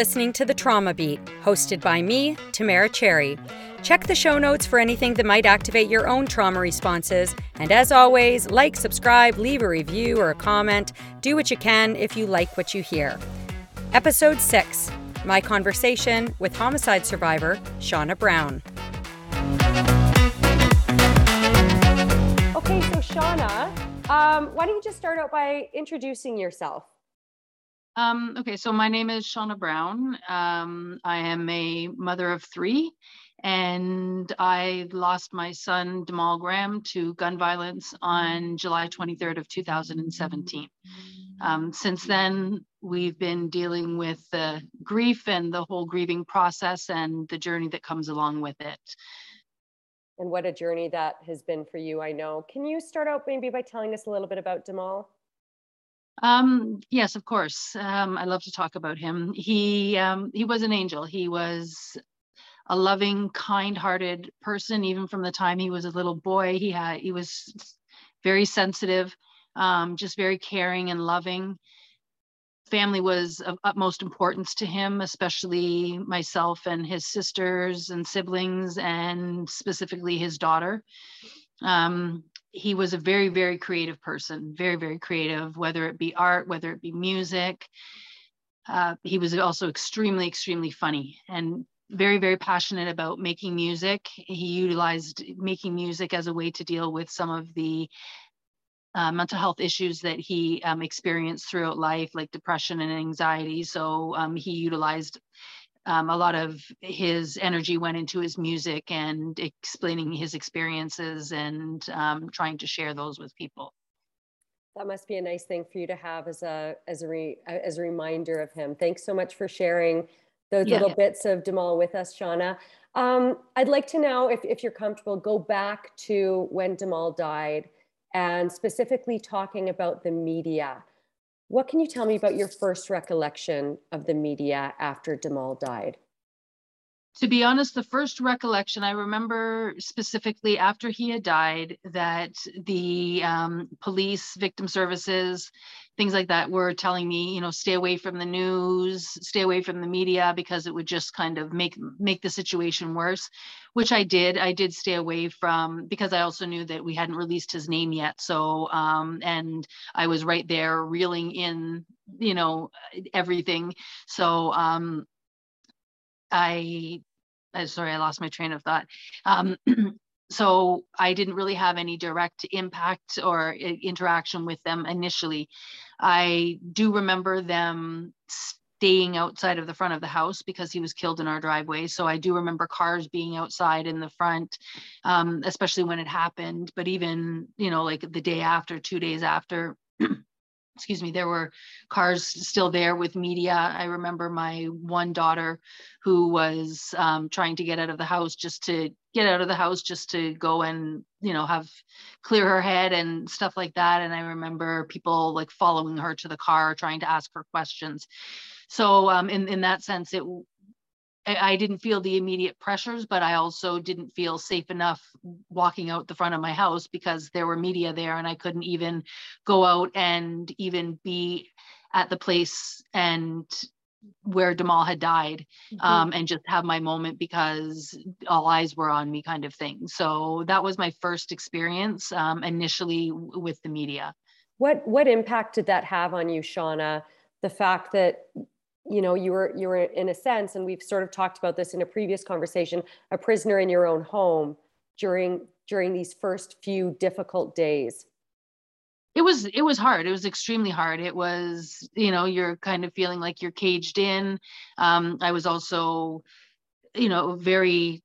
listening to The Trauma Beat, hosted by me, Tamara Cherry. Check the show notes for anything that might activate your own trauma responses. And as always, like, subscribe, leave a review or a comment. Do what you can if you like what you hear. Episode 6 My conversation with homicide survivor Shauna Brown. Okay, so Shauna, um, why don't you just start out by introducing yourself? Um, okay, so my name is Shauna Brown. Um, I am a mother of three, and I lost my son Demal Graham to gun violence on July 23rd of 2017. Um, since then, we've been dealing with the grief and the whole grieving process and the journey that comes along with it. And what a journey that has been for you, I know. Can you start out maybe by telling us a little bit about Demal? Um, yes, of course. Um, I love to talk about him. He um, he was an angel. He was a loving, kind-hearted person. Even from the time he was a little boy, he had he was very sensitive, um, just very caring and loving. Family was of utmost importance to him, especially myself and his sisters and siblings, and specifically his daughter. Um, he was a very very creative person very very creative whether it be art whether it be music. Uh, he was also extremely extremely funny and very very passionate about making music. He utilized making music as a way to deal with some of the uh, mental health issues that he um, experienced throughout life like depression and anxiety. So um, he utilized um, a lot of his energy went into his music and explaining his experiences and um, trying to share those with people. That must be a nice thing for you to have as a as a re, as a reminder of him. Thanks so much for sharing those yeah. little bits of Demal with us, Shauna. Um, I'd like to now, if, if you're comfortable, go back to when Demal died and specifically talking about the media. What can you tell me about your first recollection of the media after Demal died? To be honest, the first recollection I remember specifically after he had died that the um, police, victim services, things like that were telling me, you know, stay away from the news, stay away from the media because it would just kind of make make the situation worse, which I did. I did stay away from because I also knew that we hadn't released his name yet. So um, and I was right there reeling in, you know, everything. So um, I, I sorry, I lost my train of thought. Um, so I didn't really have any direct impact or interaction with them initially. I do remember them staying outside of the front of the house because he was killed in our driveway. So I do remember cars being outside in the front, um, especially when it happened. But even, you know, like the day after, two days after, excuse me, there were cars still there with media. I remember my one daughter who was um, trying to get out of the house just to get out of the house just to go and you know have clear her head and stuff like that and i remember people like following her to the car trying to ask her questions so um, in, in that sense it I didn't feel the immediate pressures, but I also didn't feel safe enough walking out the front of my house because there were media there and I couldn't even go out and even be at the place and where Demal had died mm-hmm. um, and just have my moment because all eyes were on me kind of thing. So that was my first experience um, initially with the media. What, what impact did that have on you, Shauna? The fact that you know you were you were in a sense and we've sort of talked about this in a previous conversation a prisoner in your own home during during these first few difficult days. It was it was hard. It was extremely hard. It was you know you're kind of feeling like you're caged in. Um, i was also you know very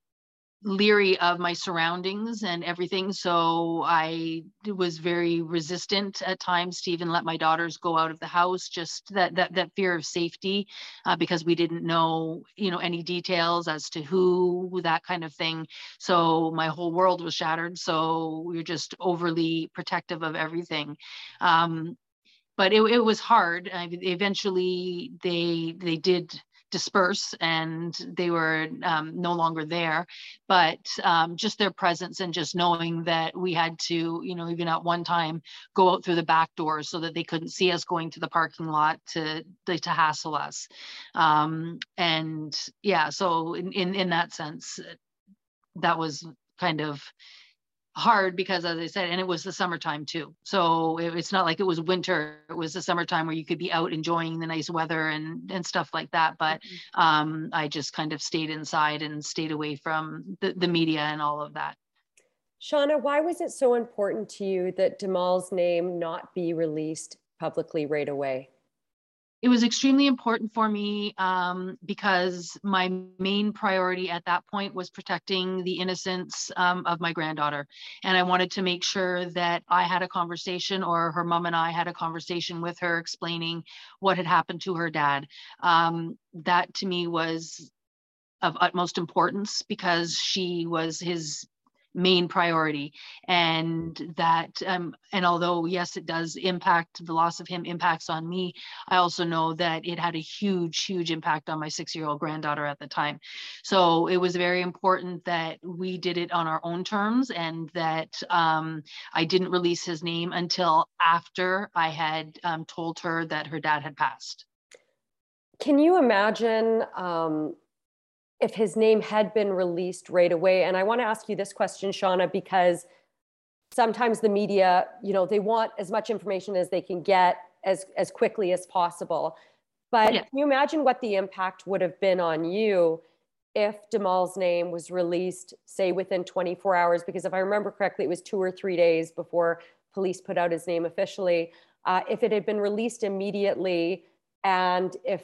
leery of my surroundings and everything. So I was very resistant at times to even let my daughters go out of the house, just that that that fear of safety, uh, because we didn't know, you know, any details as to who, that kind of thing. So my whole world was shattered. So we were just overly protective of everything. Um, but it, it was hard. I, eventually, they they did disperse and they were um, no longer there. But um, just their presence and just knowing that we had to, you know, even at one time go out through the back doors so that they couldn't see us going to the parking lot to to hassle us. Um, and yeah, so in, in in that sense, that was kind of hard because as i said and it was the summertime too. So it, it's not like it was winter it was the summertime where you could be out enjoying the nice weather and and stuff like that. But mm-hmm. um, i just kind of stayed inside and stayed away from the, the media and all of that. Shauna why was it so important to you that Demal's name not be released publicly right away it was extremely important for me um, because my main priority at that point was protecting the innocence um, of my granddaughter. And I wanted to make sure that I had a conversation or her mom and I had a conversation with her explaining what had happened to her dad. Um, that to me was of utmost importance because she was his main priority. And that um, and although yes it does impact the loss of him impacts on me i also know that it had a huge huge impact on my six year old granddaughter at the time. So it was very important that we did it on our own terms and that um, i didn't release his name until after i had um, told her that her dad had passed. Can you imagine um, if his name had been released right away. And I want to ask you this question, Shauna, because sometimes the media, you know, they want as much information as they can get as, as quickly as possible. But yeah. can you imagine what the impact would have been on you if Demal's name was released, say within 24 hours? Because if I remember correctly, it was two or three days before police put out his name officially. Uh, if it had been released immediately, and if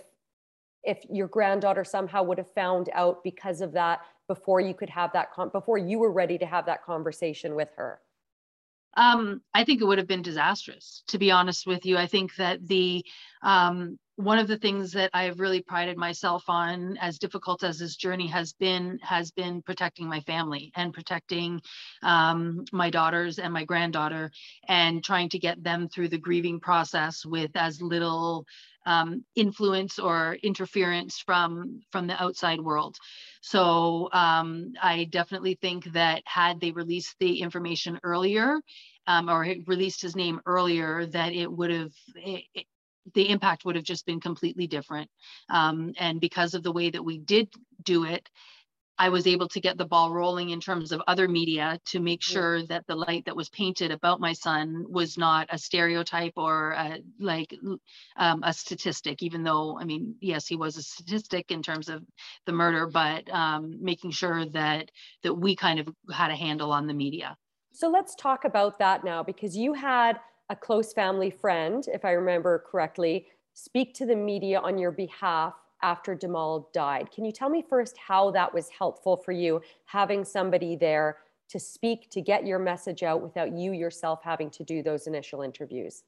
if your granddaughter somehow would have found out because of that before you could have that con- before you were ready to have that conversation with her? Um, i think it would have been disastrous to be honest with you. I think that the um, one of the things that i've really prided myself on as difficult as this journey has been has been protecting my family and protecting um, my daughters and my granddaughter and trying to get them through the grieving process with as little um, influence or interference from from the outside world. So um, I definitely think that had they released the information earlier um, or released his name earlier, that it would have. The impact would have just been completely different. Um, and because of the way that we did do it, I was able to get the ball rolling in terms of other media to make sure that the light that was painted about my son was not a stereotype or a, like um, a statistic, even though, I mean, yes, he was a statistic in terms of the murder, but um, making sure that that we kind of had a handle on the media. So let's talk about that now, because you had a close family friend, if I remember correctly, speak to the media on your behalf after Demal died. Can you tell me first how that was helpful for you, having somebody there to speak, to get your message out without you yourself having to do those initial interviews?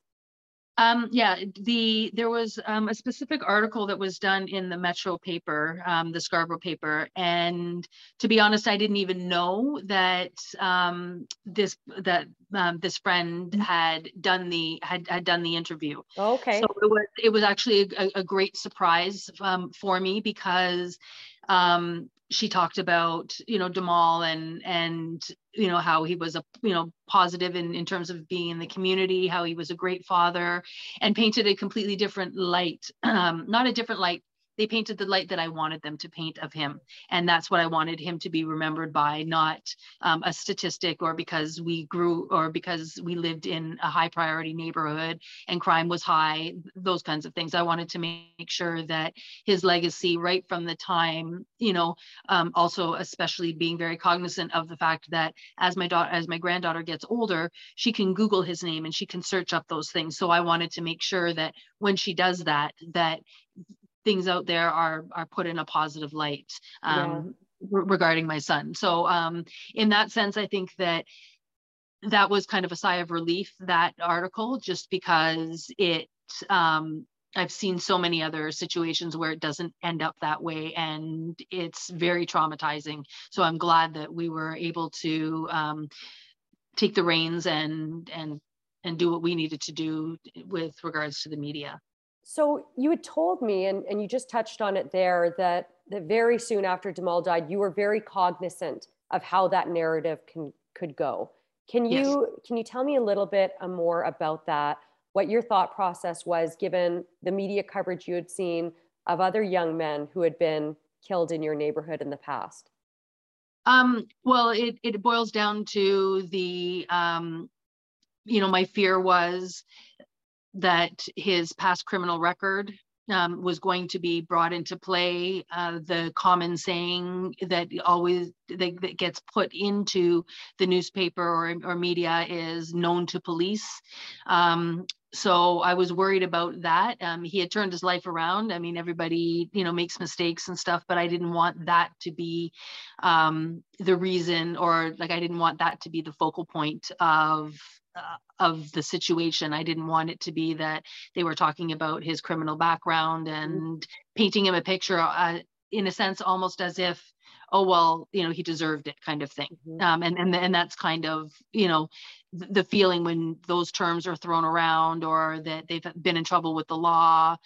Um, yeah, the there was um, a specific article that was done in the Metro paper, um, the Scarborough paper, and to be honest, I didn't even know that um, this that um, this friend mm. had done the had, had done the interview. Okay. So it was it was actually a, a great surprise um, for me because um, she talked about you know Demal and and you know how he was a you know positive in in terms of being in the community, how he was a great father, and painted a completely different light, um, not a different light they painted the light that I wanted them to paint of him. And that's what I wanted him to be remembered by, not um, a statistic or because we grew or because we lived in a high priority neighborhood and crime was high, those kinds of things. I wanted to make sure that his legacy, right from the time, you know, um, also especially being very cognizant of the fact that as my daughter, as my granddaughter gets older, she can Google his name and she can search up those things. So I wanted to make sure that when she does that, that things out there are are put in a positive light um, yeah. regarding my son. So um, in that sense, I think that that was kind of a sigh of relief that article, just because it. Um, I've seen so many other situations where it doesn't end up that way, and it's very traumatizing. So I'm glad that we were able to um, take the reins and and and do what we needed to do with regards to the media. So you had told me, and, and you just touched on it there, that, that very soon after Demal died, you were very cognizant of how that narrative can could go. Can you yes. can you tell me a little bit uh, more about that? What your thought process was, given the media coverage you had seen of other young men who had been killed in your neighborhood in the past? Um, well, it it boils down to the um, you know, my fear was that his past criminal record um, was going to be brought into play. Uh, the common saying that always that, that, gets put into the newspaper or, or media is known to police. Um, so I was worried about that. Um, he had turned his life around. I mean, everybody, you know, makes mistakes and stuff, but I didn't want that to be um, the reason, or like I didn't want that to be the focal point of of the situation. I didn't want it to be that they were talking about his criminal background mm-hmm. and mm-hmm. painting him a picture, uh, in a sense, almost as if oh well you know he deserved it kind of thing mm-hmm. um, and and and that's kind of you know the feeling when those terms are thrown around or that they've been in trouble with the law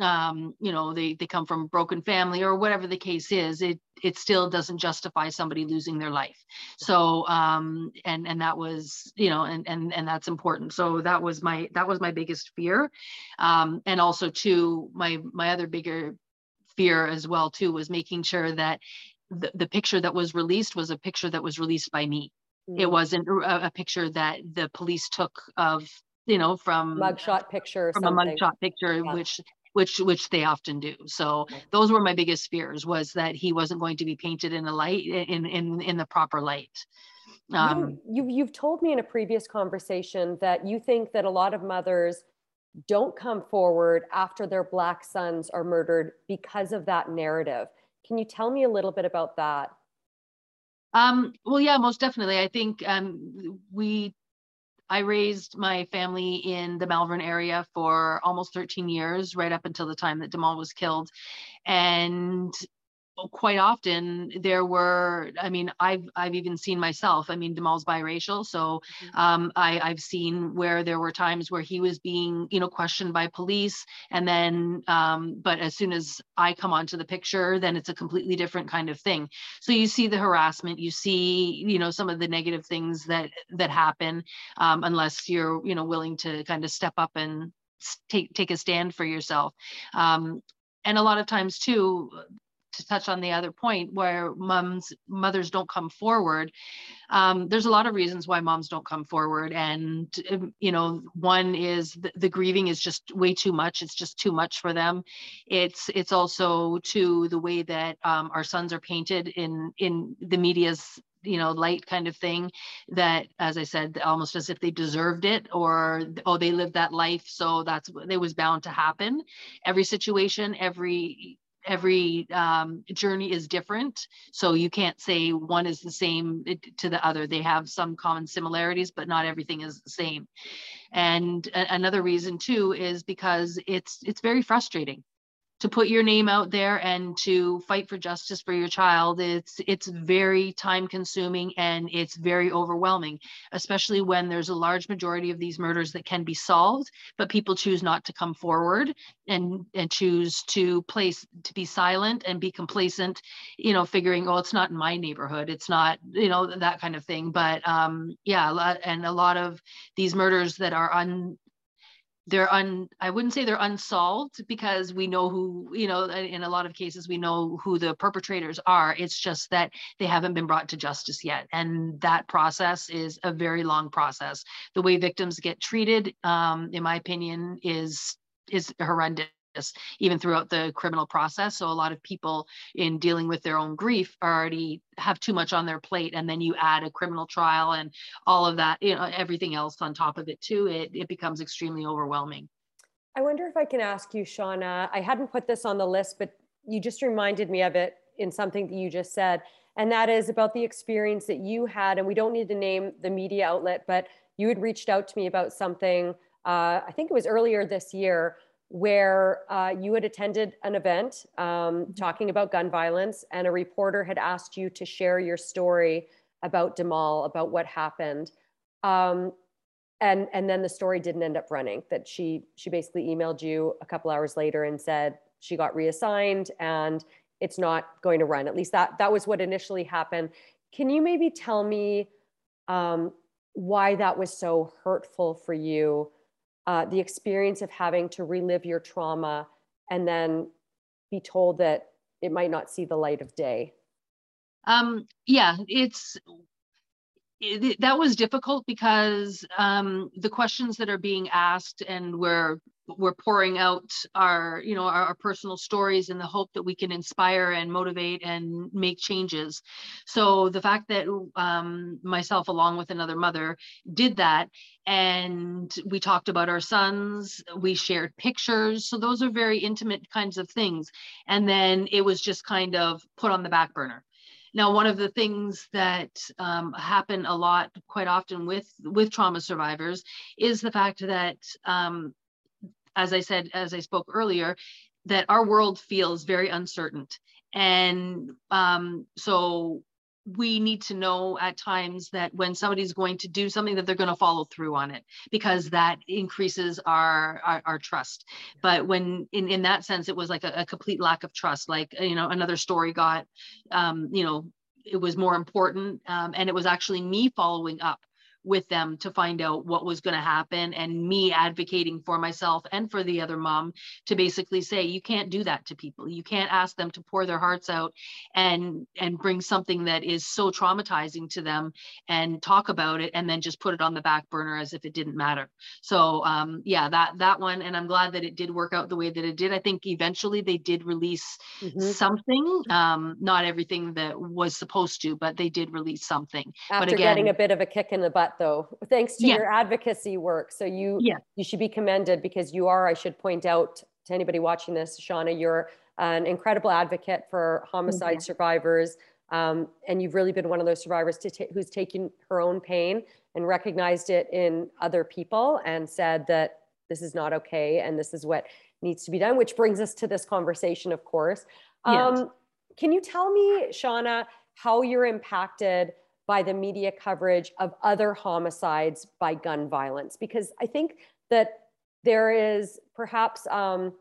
um, you know they they come from a broken family or whatever the case is it it still doesn't justify somebody losing their life. So um and and that was you know and and and that's important. So that was my that was my biggest fear. Um and also too my my other bigger fear as well too was making sure that the, the picture that was released was a picture that was released by me. Mm. It wasn't a, a, picture that the police took of, you know, from mugshot picture from something. a mugshot picture, yeah. which which which they often do. So those were my biggest fears was that he wasn't going to be painted in a light in in in the proper light. Um, you, you you've told me in a previous conversation that you think that a lot of mothers don't come forward after their black sons are murdered because of that narrative. Can you tell me a little bit about that? Um, well, yeah, most definitely. I think um, we, I raised my family in the Malvern area for almost 13 years, right up until the time that Demal was killed. And quite often there were i mean i've i've even seen myself i mean Demal's biracial so mm-hmm. um, I, i've seen where there were times where he was being you know questioned by police and then um, but as soon as i come onto the picture then it's a completely different kind of thing so you see the harassment you see you know some of the negative things that that happen um, unless you're you know willing to kind of step up and take take a stand for yourself um, and a lot of times too to touch on the other point where moms mothers don't come forward um, there's a lot of reasons why moms don't come forward. And um, you know one is the, the, grieving is just way too much. It's just too much for them. It's it's also to the way that um, our sons are painted in in the media's you know light kind of thing that as i said almost as if they deserved it or oh they lived that life. So that's it was bound to happen. Every situation every every um, journey is different. So you can't say one is the same to the other. They have some common similarities, but not everything is the same. And a- another reason too is because it's it's very frustrating to put your name out there and to fight for justice for your child it's it's very time consuming and it's very overwhelming especially when there's a large majority of these murders that can be solved but people choose not to come forward and and choose to place to be silent and be complacent you know figuring oh it's not in my neighborhood it's not you know that kind of thing. But um yeah and a lot of these murders that are un they're un i wouldn't say they're unsolved because we know who you know in a lot of cases we know who the perpetrators are. It's just that they haven't been brought to justice yet. And that process is a very long process. The way victims get treated um, in my opinion is is horrendous even throughout the criminal process. So a lot of people in dealing with their own grief already have too much on their plate. And then you add a criminal trial and all of that, you know, everything else on top of it too, it, it becomes extremely overwhelming. I wonder if I can ask you, Shauna, I hadn't put this on the list, but you just reminded me of it in something that you just said. And that is about the experience that you had. And we don't need to name the media outlet, but you had reached out to me about something, uh, I think it was earlier this year, where uh, you had attended an event um, mm-hmm. talking about gun violence, and a reporter had asked you to share your story about Demal, about what happened. Um, and and then the story didn't end up running that she she basically emailed you a couple hours later and said she got reassigned and it's not going to run at least that that was what initially happened can you maybe tell me um, why that was so hurtful for you uh, the experience of having to relive your trauma and then be told that it might not see the light of day? Um, yeah it's it, that was difficult because um, the questions that are being asked and we're we're pouring out our you know our, our, personal stories in the hope that we can inspire and motivate and make changes. So the fact that um, myself along with another mother did that and we talked about our sons we shared pictures. So those are very intimate kinds of things. And then it was just kind of put on the back burner now, one of the things that um, happen a lot, quite often with with trauma survivors, is the fact that, um, as I said, as I spoke earlier, that our world feels very uncertain, and um, so we need to know at times that when somebody's going to do something that they're going to follow through on it because that increases our our, our trust. But when in, in that sense it was like a, a, complete lack of trust like you know another story got um you know it was more important um, and it was actually me following up with them to find out what was going to happen and me advocating for myself and for the other mom to basically say you can't do that to people. You can't ask them to pour their hearts out and and bring something that is so traumatizing to them and talk about it and then just put it on the back burner as if it didn't matter. So um yeah that that one and i'm glad that it did work out the way that it did. I think eventually they did release mm-hmm. something um not everything that was supposed to but they did release something. After but again, getting a bit of a kick in the butt though, thanks to yeah. your advocacy work. So you yeah. you should be commended because you are, I should point out to anybody watching this, Shauna, you're an incredible advocate for homicide mm-hmm. survivors. Um, and you've really been one of those survivors t- who's taken her own pain and recognized it in other people and said that this is not okay and this is what needs to be done, which brings us to this conversation, of course. Um, yes. Can you tell me, Shauna, how you're impacted by the media coverage of other homicides by gun violence. Because i think that there is perhaps um,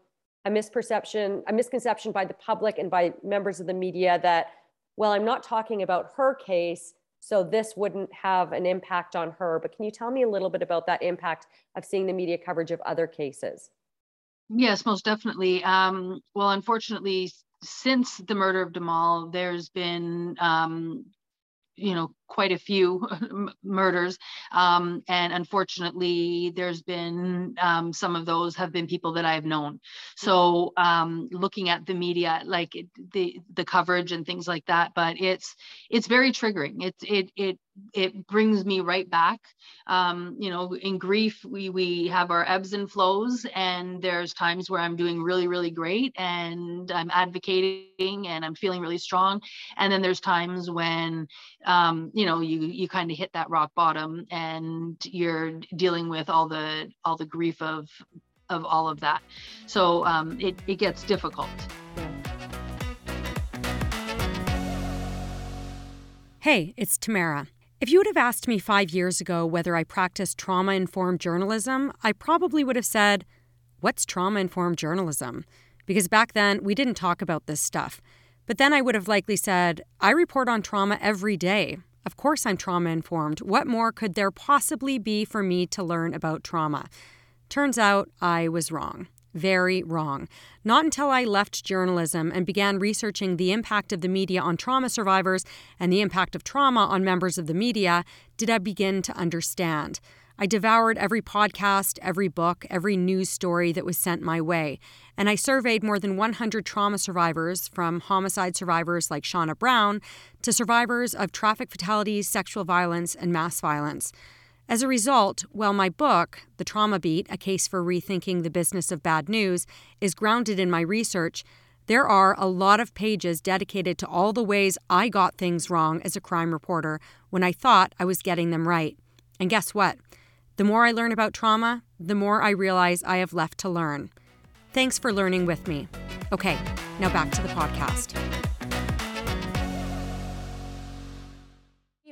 a misperception a misconception by the public and by members of the media that well i'm not talking about her case so this wouldn't have an impact on her. But can you tell me a little bit about that impact of seeing the media coverage of other cases? Yes most definitely. Um, well unfortunately since the murder of Demal, there's been um, you know quite a few murders um, and unfortunately there's been um, some of those have been people that i've known. So um, looking at the media like the the coverage and things like that but it's it's very triggering. It's it it it brings me right back. Um, you know in grief we we have our ebbs and flows and there's times where i'm doing really really great and i'm advocating and i'm feeling really strong and then there's times when um, you know you you kind of hit that rock bottom and you're dealing with all the all the grief of of all of that so um, it, it gets difficult hey it's tamara if you would have asked me five years ago whether I practiced trauma informed journalism, I probably would have said, What's trauma informed journalism? Because back then we didn't talk about this stuff. But then I would have likely said, I report on trauma every day. Of course, I'm trauma informed. What more could there possibly be for me to learn about trauma? Turns out I was wrong. Very wrong. Not until I left journalism and began researching the impact of the media on trauma survivors and the impact of trauma on members of the media did I begin to understand. I devoured every podcast, every book, every news story that was sent my way, and I surveyed more than 100 trauma survivors, from homicide survivors like Shauna Brown to survivors of traffic fatalities, sexual violence, and mass violence. As a result, while my book, The Trauma Beat A Case for Rethinking the Business of Bad News, is grounded in my research, there are a lot of pages dedicated to all the ways I got things wrong as a crime reporter when I thought I was getting them right. And guess what? The more I learn about trauma, the more I realize I have left to learn. Thanks for learning with me. Okay, now back to the podcast.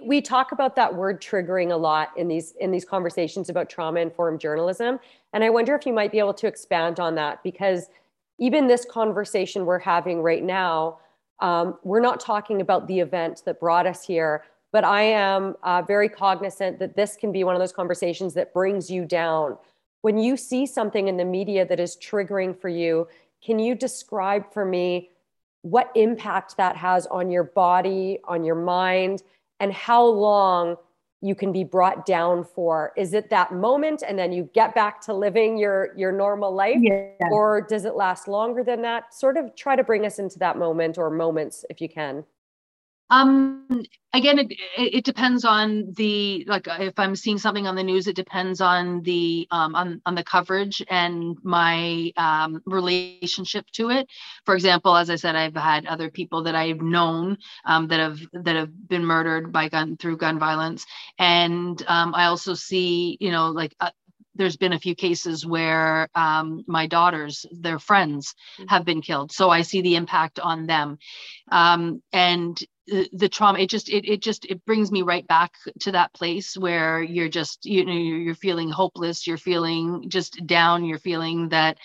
we talk about that word triggering a lot in these in these conversations about trauma informed journalism and i wonder if you might be able to expand on that because even this conversation we're having right now um, we're not talking about the event that brought us here but i am uh, very cognizant that this can be one of those conversations that brings you down when you see something in the media that is triggering for you can you describe for me what impact that has on your body on your mind and how long you can be brought down for? Is it that moment and then you get back to living your your normal life? Yeah. or does it last longer than that? Sort of try to bring us into that moment or moments if you can um, again, it, it depends on the like if I'm seeing something on the news, it depends on the um, on on the coverage and my um, relationship to it. For example, as I said, I've had other people that I've known um, that have that have been murdered by gun through gun violence, and um, I also see you know like. Uh, there's been a few cases where um, my daughters, their friends, mm-hmm. have been killed. So I see the impact on them, um, and the, the trauma it just it, it just it brings me right back to that place where you're just you know you're, you're feeling hopeless you're feeling just down you're feeling that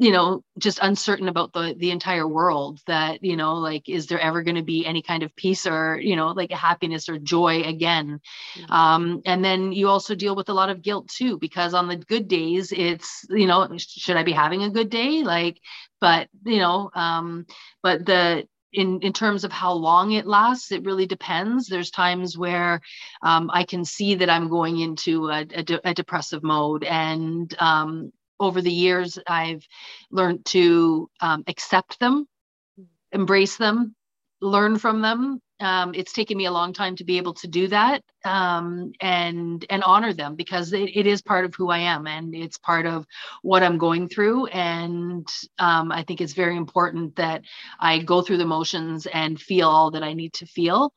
you know just uncertain about the the entire world that you know like is there ever going to be any kind of peace or you know like happiness or joy again mm-hmm. um and then you also deal with a lot of guilt too because on the good days it's you know should i be having a good day like but you know um but the in in terms of how long it lasts it really depends. There's times where um, i can see that i'm going into a, a, de- a depressive mode. And um, over the years i've learned to um, accept them embrace them learn from them um, it's taken me a long time to be able to do that um, and and honor them because it, it is part of who I am and it's part of what I'm going through. And um, I think it's very important that I go through the motions and feel all that I need to feel.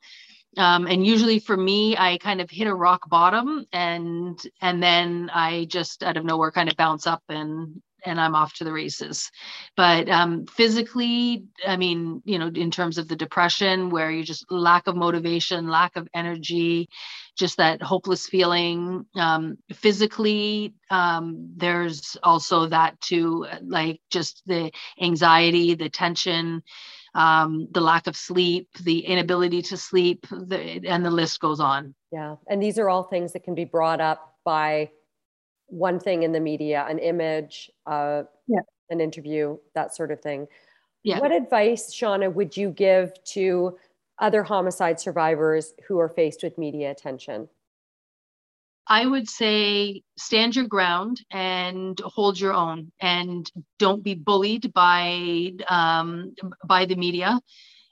Um, and usually for me i kind of hit a rock bottom and and then i just out of nowhere kind of bounce up and and I'm off to the races. But um, physically, I mean, you know, in terms of the depression, where you just lack of motivation, lack of energy, just that hopeless feeling. Um, physically, um, there's also that too, like just the anxiety, the tension. Um, the lack of sleep, the inability to sleep, the, and the list goes on. Yeah. And these are all things that can be brought up by one thing in the media, an image, uh, yeah. an interview, that sort of thing. Yeah. What advice, Shauna, would you give to other homicide survivors who are faced with media attention? I would say stand your ground and hold your own, and don't be bullied by um, by the media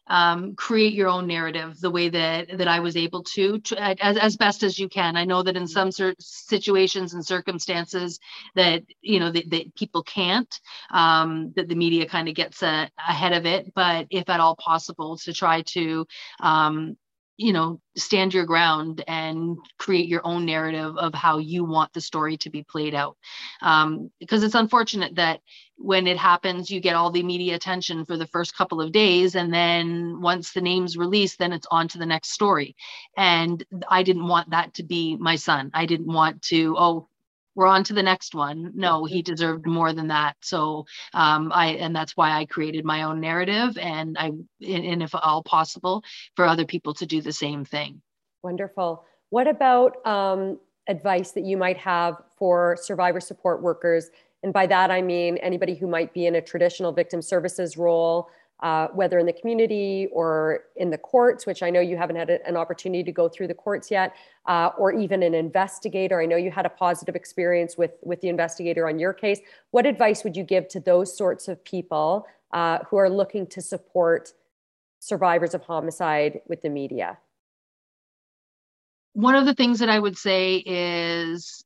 um, create your own narrative the way that that I was able to, to as, as best as you can. I know that in some certain situations and circumstances that you know that, that people can't, um, that the media kind of gets a, ahead of it. But if at all possible, to try to um, you know stand your ground and create your own narrative of how you want the story to be played out um, because it's unfortunate that when it happens you get all the media attention for the first couple of days and then once the name's released then it's on to the next story and i didn't want that to be my son i didn't want to oh we're on to the next one. No, he mm-hmm. deserved more than that. So um, I and that's why I created my own narrative, and I and if all possible, for other people to do the same thing. Wonderful. What about um, advice that you might have for survivor support workers? And by that I mean anybody who might be in a traditional victim services role, uh, whether in the community or in the courts, which I know you haven't had an opportunity to go through the courts yet, uh, or even an investigator. I know you had a positive experience with, with the investigator on your case. What advice would you give to those sorts of people uh, who are looking to support survivors of homicide with the media? One of the things that I would say is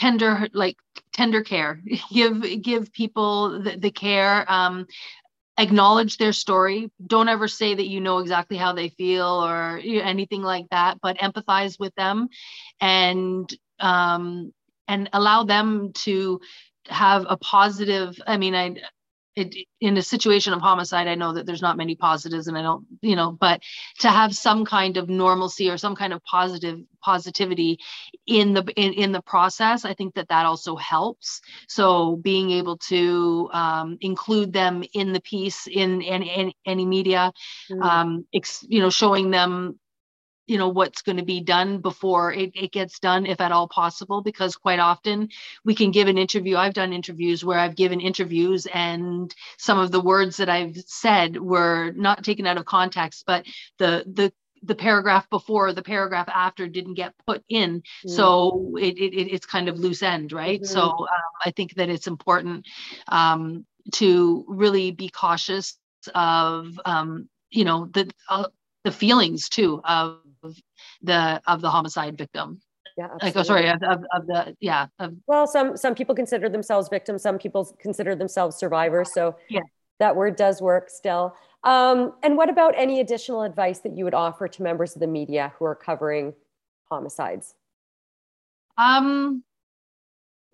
tender like tender care. Give give people the, the care um, acknowledge their story. Don't ever say that you know exactly how they feel or anything like that but empathize with them and um, and allow them to have a positive i mean i it, in a situation of homicide, I know that there's not many positives and I don't, you know, but to have some kind of normalcy or some kind of positive positivity in the in, in the process, I think that that also helps. So being able to um, include them in the piece in, in, in any media, mm. um, ex, you know, showing them you know what's going to be done before it, it gets done if at all possible because quite often we can give an interview i've done interviews where i've given interviews and some of the words that i've said were not taken out of context but the the the paragraph before the paragraph after didn't get put in mm. so it, it, it's kind of loose end right mm-hmm. so um, i think that it's important um, to really be cautious of um, you know the uh, the feelings too of the of the homicide victim. Yeah absolutely. like oh sorry of, of, of the yeah of, well some some people consider themselves victims some people consider themselves survivors so yeah. that word does work still. Um, and what about any additional advice that you would offer to members of the media who are covering homicides? Um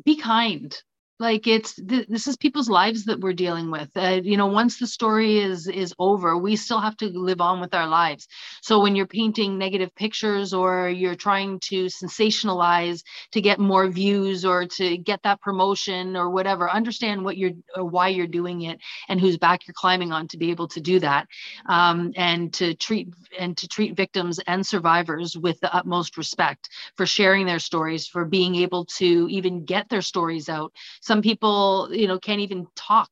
be kind like it's th- this is people's lives that we're dealing with uh, you know once the story is is over we still have to live on with our lives. So when you're painting negative pictures or you're trying to sensationalize to get more views or to get that promotion or whatever understand what you're or why you're doing it and whose back you're climbing on to be able to do that um, and to treat and to treat victims and survivors with the utmost respect for sharing their stories for being able to even get their stories out some people you know can't even talk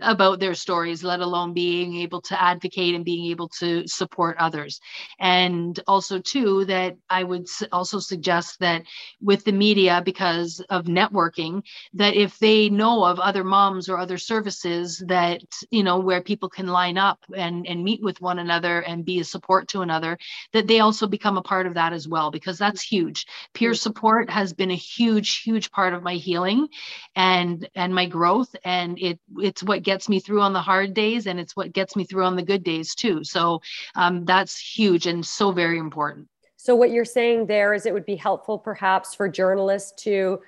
about their stories, let alone being able to advocate and being able to support others. And also, too, that I would also suggest that with the media, because of networking, that if they know of other moms or other services that, you know, where people can line up and, and meet with one another and be a support to another, that they also become a part of that as well, because that's huge. Peer mm-hmm. support has been a huge, huge part of my healing and and my growth. And it it's what gets me through on the hard days and it's what gets me through on the good days too. So um, that's huge and so very important. So what you're saying there is it would be helpful perhaps for journalists to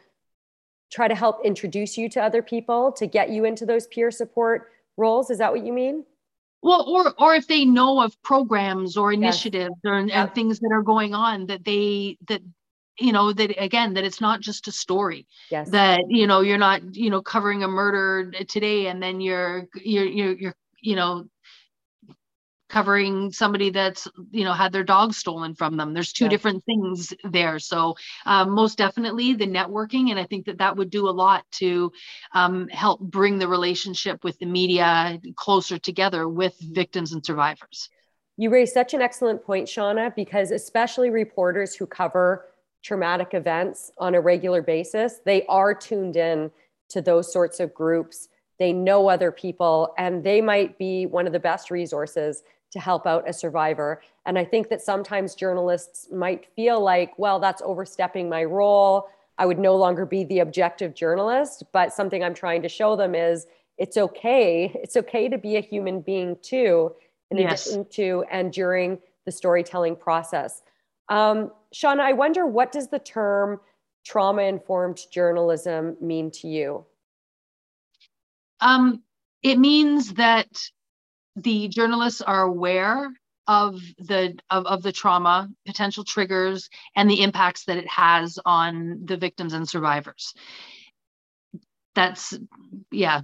try to help introduce you to other people to get you into those peer support roles. Is that what you mean? Well or or if they know of programs or initiatives yes. or, and things that are going on that they that you know that again that it's not just a story yes. that you know you're not you know covering a murder today and then you're you're you're, you're you know covering somebody that's you know had their dog stolen from them there's two yeah. different things there so um, most definitely the networking and i think that that would do a lot to um, help bring the relationship with the media closer together with victims and survivors you raise such an excellent point shauna because especially reporters who cover traumatic events on a regular basis, they are tuned in to those sorts of groups. They know other people, and they might be one of the best resources to help out a survivor. And I think that sometimes journalists might feel like, well, that's overstepping my role. I would no longer be the objective journalist. But something I'm trying to show them is it's okay. It's okay to be a human being too, in yes. addition to and during the storytelling process. Um, Shauna, I wonder what does the term trauma informed journalism mean to you? Um, it means that the journalists are aware of the of, of the trauma potential triggers and the impacts that it has on the victims and survivors that's yeah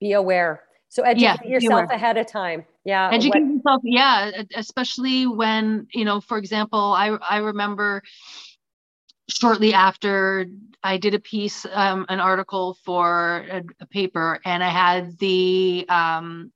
be aware so educate yeah, yourself ahead of time. Yeah. Educate what- yourself. Yeah. Especially when, you know, for example, I, I remember shortly after I did a piece, um, an article for a, a, paper and I had the, um,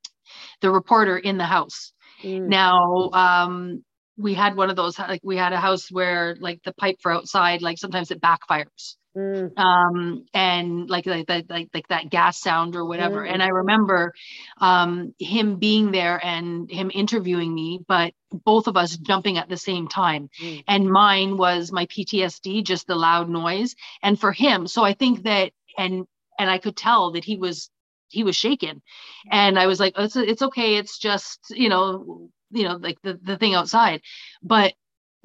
the reporter in the house. Mm. Now, um, we had one of those, like we had a house where like the pipe for outside, like sometimes it backfires. Mm. Um, and like, like, like, like that gas sound or whatever. Mm. And I remember um, him being there and him interviewing me, but both of us jumping at the same time. Mm. And mine was my PTSD, just the loud noise. And for him, so I think that, and, and I could tell that he was, he was shaken. And I was like, oh, it's, it's okay. It's just, you know, you know, like the, the thing outside, but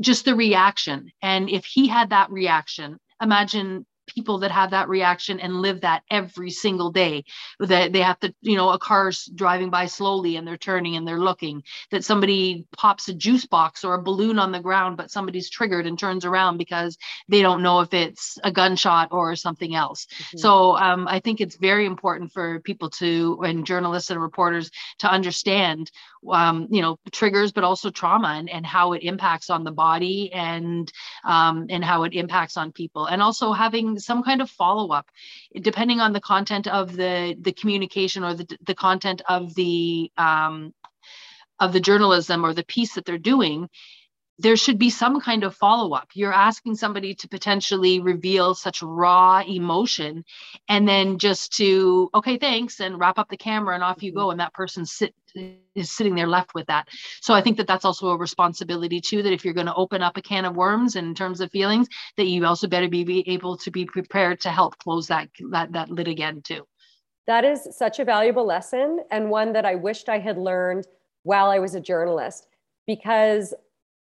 just the reaction. And if he had that reaction, imagine people that have that reaction and live that every single day that they have to you know a car's driving by slowly and they're turning and they're looking that somebody pops a juice box or a balloon on the ground but somebody's triggered and turns around because they don't know if it's a gunshot or something else mm-hmm. so um, i think it's very important for people to and journalists and reporters to understand um, you know triggers but also trauma and, and how it impacts on the body and um, and how it impacts on people. And also having some kind of follow-up depending on the content of the the communication or the, the content of the um, of the journalism or the piece that they're doing there should be some kind of follow up. You're asking somebody to potentially reveal such raw emotion and then just to, okay, thanks, and wrap up the camera and off you go. Mm-hmm. And that person sit, is sitting there left with that. So I think that that's also a responsibility too, that if you're going to open up a can of worms in terms of feelings, that you also better be, be able to be prepared to help close that, that, that lid again too. That is such a valuable lesson and one that I wished I had learned while I was a journalist because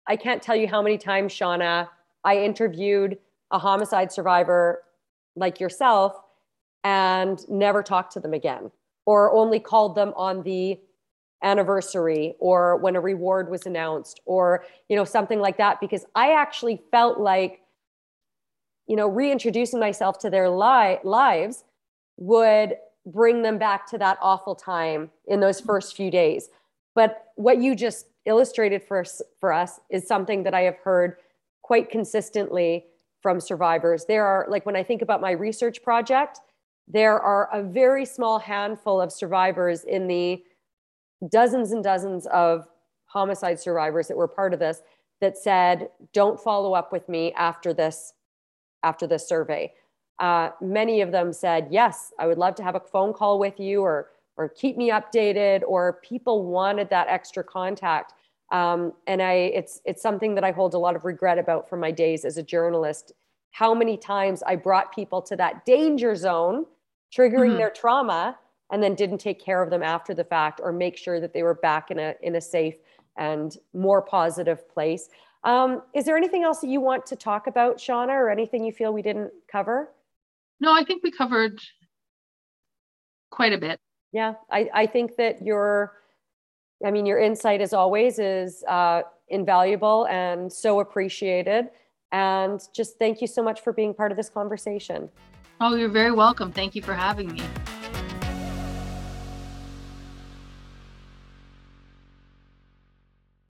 I can't tell you how many times, Shauna, I interviewed a homicide survivor like yourself and never talked to them again, or only called them on the anniversary or when a reward was announced or you know something like that because i actually felt like you know reintroducing myself to their li- lives would bring them back to that awful time in those first few days. But what you just illustrated for, for us is something that I have heard quite consistently from survivors. There are, like, when I think about my research project, there are a very small handful of survivors in the dozens and dozens of homicide survivors that were part of this that said, don't follow up with me after this, after this survey. Uh, many of them said, yes, I would love to have a phone call with you or, or keep me updated, or people wanted that extra contact. Um, and I, it's, it's something that I hold a lot of regret about from my days as a journalist. How many times I brought people to that danger zone, triggering mm-hmm. their trauma, and then didn't take care of them after the fact or make sure that they were back in a, in a safe and more positive place. Um, is there anything else that you want to talk about, Shauna, or anything you feel we didn't cover? No, I think we covered quite a bit. Yeah, I, I think that you're I mean, your insight, as always, is uh, invaluable and so appreciated. And just thank you so much for being part of this conversation. Oh, you're very welcome. Thank you for having me.